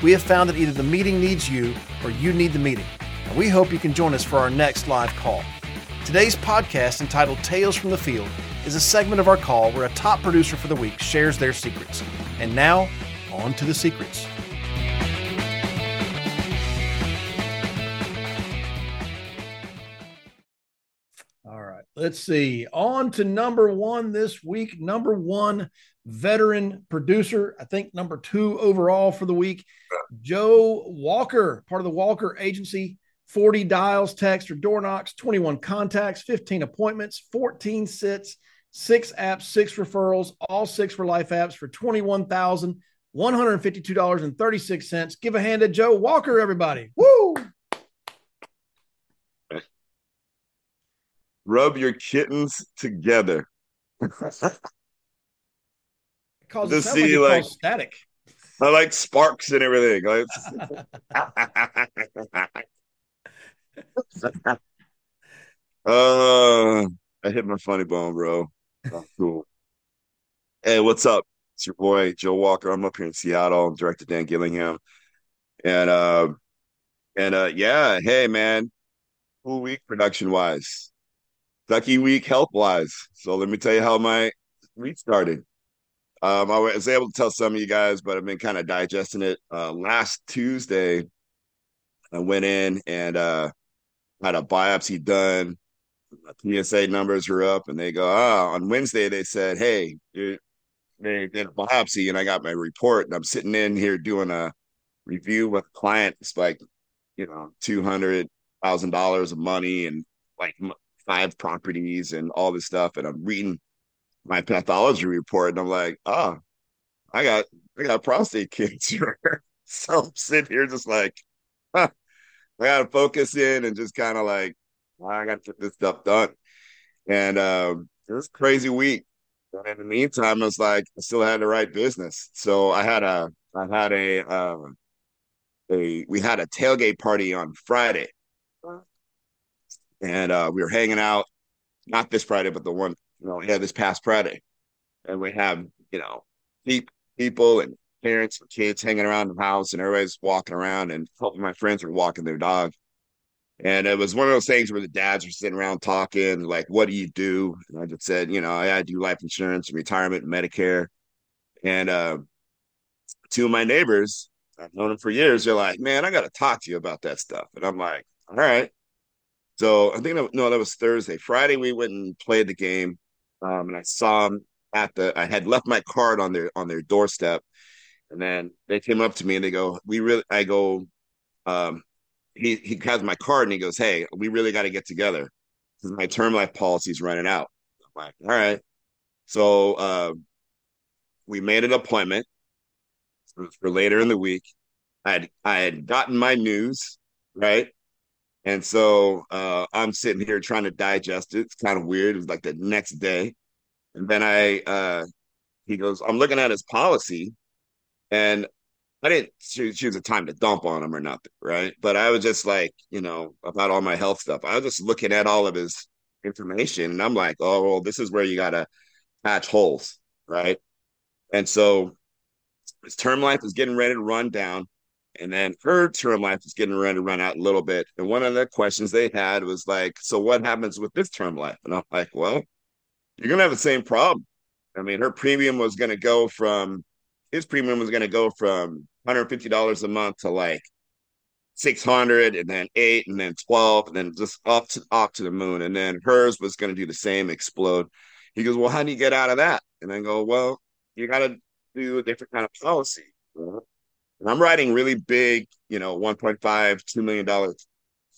We have found that either the meeting needs you or you need the meeting, and we hope you can join us for our next live call. Today's podcast, entitled Tales from the Field, is a segment of our call where a top producer for the week shares their secrets. And now, on to the secrets. All right, let's see. On to number one this week. Number one veteran producer, I think number two overall for the week, Joe Walker, part of the Walker Agency. 40 dials, text, or door knocks, 21 contacts, 15 appointments, 14 sits, six apps, six referrals, all six for life apps for $21,152.36. Give a hand to Joe Walker, everybody. Woo! Rub your kittens together. Cause To see, like- static. I like sparks and everything. Like, uh, I hit my funny bone, bro. Oh, cool. Hey, what's up? It's your boy Joe Walker. I'm up here in Seattle. I'm director Dan Gillingham, and uh, and uh, yeah. Hey, man. Cool week production wise. Ducky week health wise. So let me tell you how my week started. Um, I was able to tell some of you guys, but I've been kind of digesting it. Uh, last Tuesday, I went in and uh, had a biopsy done. My PSA numbers were up, and they go, ah, on Wednesday, they said, hey, they did a biopsy, and I got my report, and I'm sitting in here doing a review with a client. It's like, you know, $200,000 of money and like five properties and all this stuff. And I'm reading my pathology report, and I'm like, oh, I got, I got prostate cancer. so I'm sitting here just like, huh, I got to focus in and just kind of like, I got to get this stuff done. And um, it was crazy week. And in the meantime, I was like, I still had the right business. So I had a, I had a, um, a, we had a tailgate party on Friday, and uh, we were hanging out. Not this Friday, but the one, you know, yeah, this past Friday, and we have, you know, peop- people and parents and kids hanging around the house, and everybody's walking around, and of my friends were walking their dog. And it was one of those things where the dads were sitting around talking, like, what do you do? And I just said, you know, I do life insurance, and retirement, and Medicare. And uh, two of my neighbors, I've known them for years, they're like, man, I got to talk to you about that stuff. And I'm like, all right. So I think, no, that was Thursday. Friday, we went and played the game. Um, and I saw them at the, I had left my card on their, on their doorstep. And then they came up to me and they go, we really, I go, um, he he has my card and he goes, "Hey, we really got to get together because my term life policy's running out." I'm like, "All right." So uh, we made an appointment for later in the week. I had I had gotten my news right, and so uh, I'm sitting here trying to digest it. It's kind of weird. It was like the next day, and then I uh, he goes, "I'm looking at his policy," and I didn't choose, choose a time to dump on him or nothing, right? But I was just like, you know, about all my health stuff. I was just looking at all of his information, and I'm like, oh, well, this is where you got to patch holes, right? And so his term life is getting ready to run down, and then her term life is getting ready to run out a little bit. And one of the questions they had was like, so what happens with this term life? And I'm like, well, you're gonna have the same problem. I mean, her premium was gonna go from his premium was going to go from $150 a month to like 600 and then 8 and then 12 and then just up to up to the moon and then hers was going to do the same explode he goes well how do you get out of that and i go well you got to do a different kind of policy and i'm writing really big you know 1.5 2 million dollars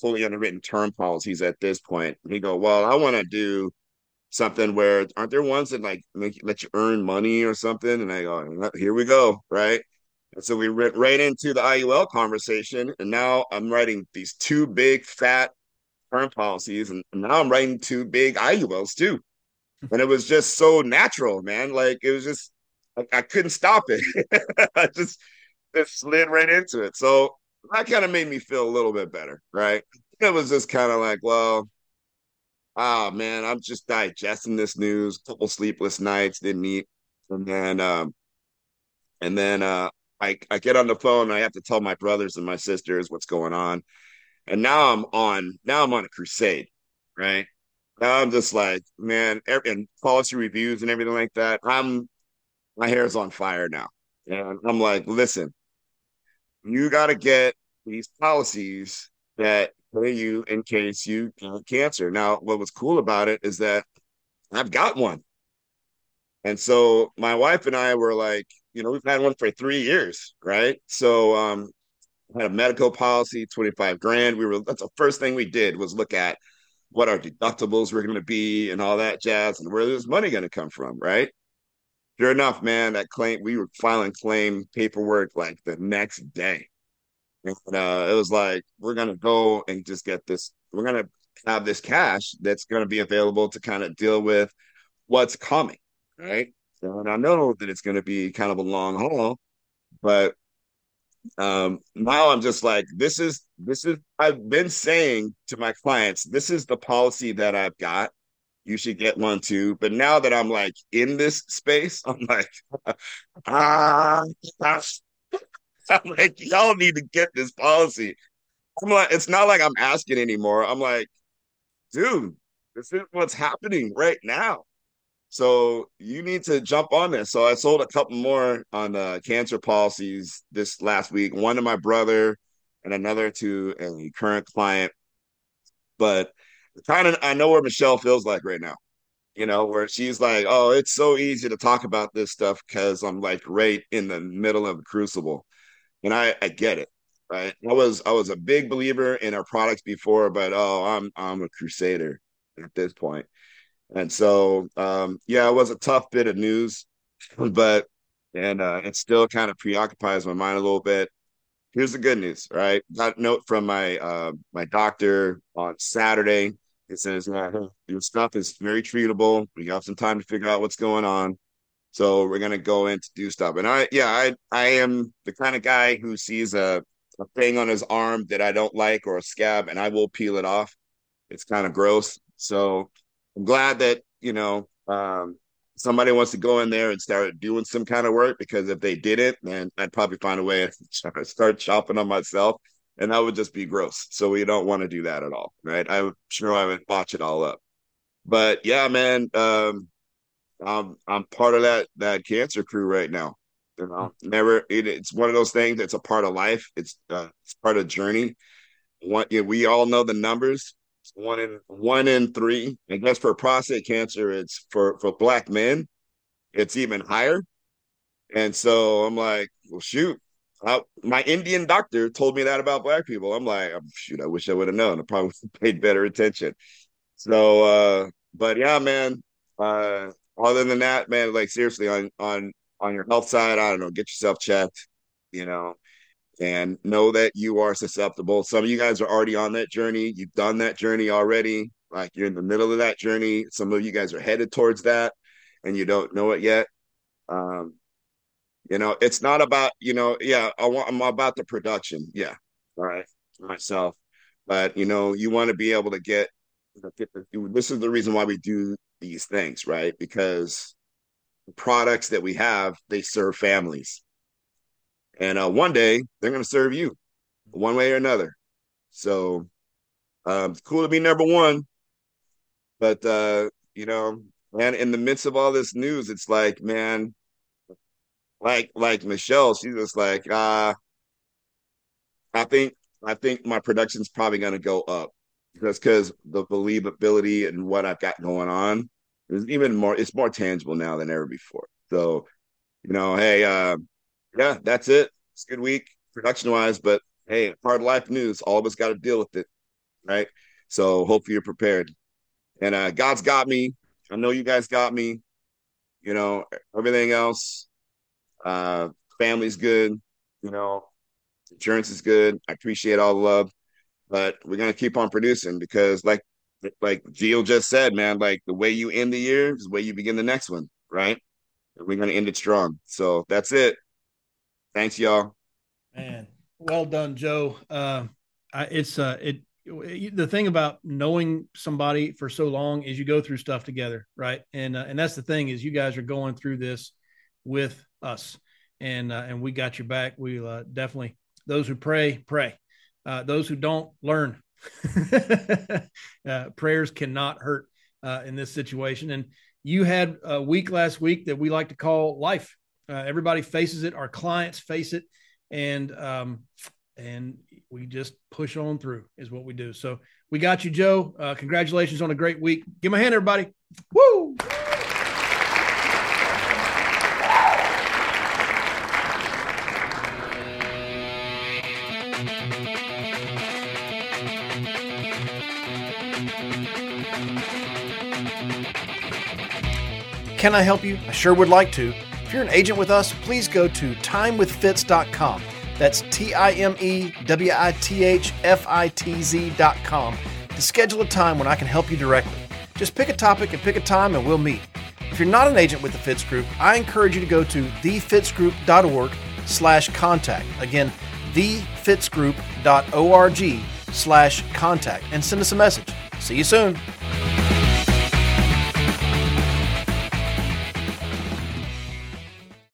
fully underwritten term policies at this point. and he go well i want to do something where aren't there ones that like make let you earn money or something? And I go, here we go, right? And so we went right into the IUL conversation. And now I'm writing these two big fat term policies. And now I'm writing two big IULs too. Hmm. And it was just so natural, man. Like it was just, I, I couldn't stop it. I just, just slid right into it. So that kind of made me feel a little bit better, right? It was just kind of like, well, oh man, I'm just digesting this news, couple sleepless nights, didn't eat. And then um and then uh I I get on the phone, I have to tell my brothers and my sisters what's going on. And now I'm on now I'm on a crusade, right? Now I'm just like, man, and policy reviews and everything like that. I'm my hair's on fire now. And I'm like, listen, you got to get these policies that pay you in case you get cancer. Now, what was cool about it is that I've got one. And so my wife and I were like, you know, we've had one for three years, right? So um had a medical policy, 25 grand. We were that's the first thing we did was look at what our deductibles were going to be and all that jazz and where this money going to come from, right? Sure enough, man, that claim we were filing claim paperwork like the next day. And uh, it was like, we're gonna go and just get this, we're gonna have this cash that's gonna be available to kind of deal with what's coming, right? And I know that it's gonna be kind of a long haul, but um now i'm just like this is this is i've been saying to my clients this is the policy that i've got you should get one too but now that i'm like in this space i'm like ah i'm like y'all need to get this policy i'm like it's not like i'm asking anymore i'm like dude this is what's happening right now so you need to jump on this. So I sold a couple more on uh, cancer policies this last week. One to my brother, and another to a current client. But kind of, I know where Michelle feels like right now. You know, where she's like, "Oh, it's so easy to talk about this stuff because I'm like right in the middle of the crucible," and I I get it. Right, I was I was a big believer in our products before, but oh, I'm I'm a crusader at this point. And so, um, yeah, it was a tough bit of news, but and uh, it still kind of preoccupies my mind a little bit. Here's the good news, right? Got a note from my uh, my doctor on Saturday. It says your stuff is very treatable. We have some time to figure out what's going on, so we're gonna go in to do stuff. And I, yeah, I I am the kind of guy who sees a a thing on his arm that I don't like or a scab, and I will peel it off. It's kind of gross. So I'm glad that you know um, somebody wants to go in there and start doing some kind of work because if they didn't, then I'd probably find a way to start chopping on myself, and that would just be gross. So we don't want to do that at all, right? I'm sure I would botch it all up. But yeah, man, um, I'm I'm part of that that cancer crew right now. You know, never. It, it's one of those things. It's a part of life. It's uh, it's part of journey. One, know, we all know the numbers one in one in three. I guess for prostate cancer, it's for for black men, it's even higher. And so I'm like, well, shoot. I, my Indian doctor told me that about black people. I'm like, oh, shoot, I wish I would have known. I probably paid better attention. So, uh, but yeah, man. Uh, other than that, man, like seriously, on on on your health side, I don't know, get yourself checked. You know, and know that you are susceptible. Some of you guys are already on that journey. You've done that journey already. Like you're in the middle of that journey. Some of you guys are headed towards that and you don't know it yet. Um, you know, it's not about, you know, yeah, I want, I'm about the production. Yeah. All right. Myself. But, you know, you want to be able to get, get the, this is the reason why we do these things, right? Because the products that we have, they serve families and uh, one day they're going to serve you one way or another. So um, it's cool to be number one, but uh, you know, man, in the midst of all this news, it's like, man, like like Michelle, she's just like, uh, I think I think my production's probably going to go up just because the believability and what I've got going on is even more. It's more tangible now than ever before. So, you know, hey, uh, yeah, that's it. It's a good week production wise, but hey, hard life news. All of us got to deal with it, right? So hopefully you're prepared. And uh, God's got me. I know you guys got me. You know, everything else. Uh, family's good. you know, insurance is good. I appreciate all the love, but we're gonna keep on producing because, like, like Gio just said, man, like the way you end the year is the way you begin the next one, right? And we're gonna end it strong. So that's it. Thanks, y'all. Man, well done, Joe. Uh, I, it's uh, it. The thing about knowing somebody for so long is you go through stuff together, right? And uh, and that's the thing is you guys are going through this with us, and uh, and we got your back. We uh, definitely those who pray pray, uh, those who don't learn. uh, prayers cannot hurt uh, in this situation, and you had a week last week that we like to call life. Uh, everybody faces it. Our clients face it, and um, and we just push on through is what we do. So we got you, Joe. Uh, congratulations on a great week. Give a hand, everybody. Woo! Can I help you? I sure would like to. If you're an agent with us, please go to timewithfitz.com. That's T I M E W I T H F I T Z.com to schedule a time when I can help you directly. Just pick a topic and pick a time and we'll meet. If you're not an agent with the Fitz Group, I encourage you to go to thefitzgroup.org slash contact. Again, thefitzgroup.org slash contact and send us a message. See you soon.